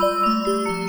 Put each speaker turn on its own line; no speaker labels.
Música